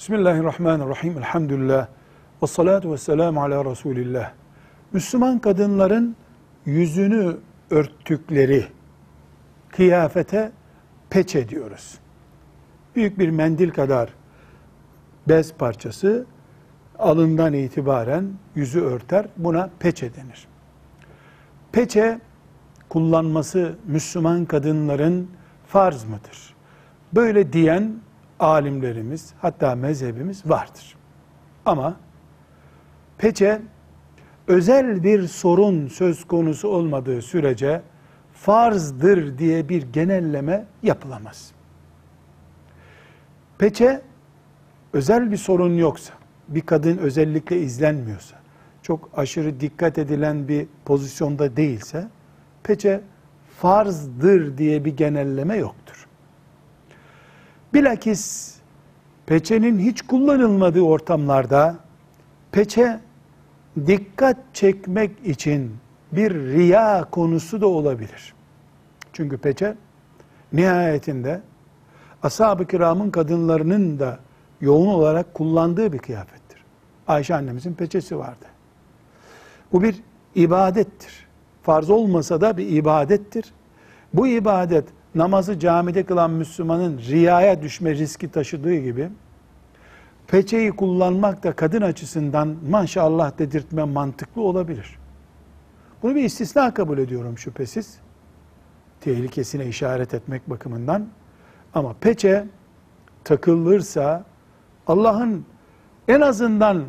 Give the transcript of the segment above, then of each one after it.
Bismillahirrahmanirrahim. Elhamdülillah. Ve salatu ve selamu ala Resulillah. Müslüman kadınların yüzünü örttükleri kıyafete peçe diyoruz. Büyük bir mendil kadar bez parçası alından itibaren yüzü örter. Buna peçe denir. Peçe kullanması Müslüman kadınların farz mıdır? Böyle diyen alimlerimiz hatta mezhebimiz vardır. Ama peçe özel bir sorun söz konusu olmadığı sürece farzdır diye bir genelleme yapılamaz. Peçe özel bir sorun yoksa, bir kadın özellikle izlenmiyorsa, çok aşırı dikkat edilen bir pozisyonda değilse, peçe farzdır diye bir genelleme yoktur. Bilakis peçenin hiç kullanılmadığı ortamlarda peçe dikkat çekmek için bir riya konusu da olabilir. Çünkü peçe nihayetinde ashab-ı kiramın kadınlarının da yoğun olarak kullandığı bir kıyafettir. Ayşe annemizin peçesi vardı. Bu bir ibadettir. Farz olmasa da bir ibadettir. Bu ibadet namazı camide kılan Müslümanın riyaya düşme riski taşıdığı gibi peçeyi kullanmak da kadın açısından maşallah dedirtme mantıklı olabilir. Bunu bir istisna kabul ediyorum şüphesiz. Tehlikesine işaret etmek bakımından. Ama peçe takılırsa Allah'ın en azından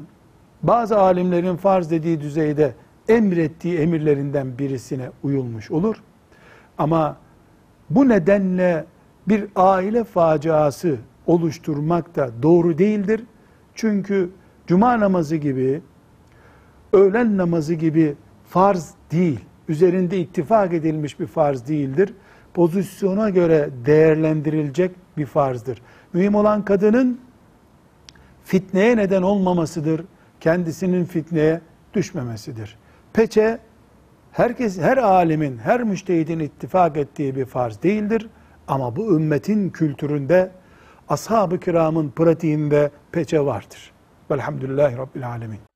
bazı alimlerin farz dediği düzeyde emrettiği emirlerinden birisine uyulmuş olur. Ama bu nedenle bir aile faciası oluşturmak da doğru değildir. Çünkü cuma namazı gibi, öğlen namazı gibi farz değil, üzerinde ittifak edilmiş bir farz değildir. Pozisyona göre değerlendirilecek bir farzdır. Mühim olan kadının fitneye neden olmamasıdır. Kendisinin fitneye düşmemesidir. Peçe herkes, her alimin, her müştehidin ittifak ettiği bir farz değildir. Ama bu ümmetin kültüründe, ashab-ı kiramın pratiğinde peçe vardır. Velhamdülillahi Rabbil Alemin.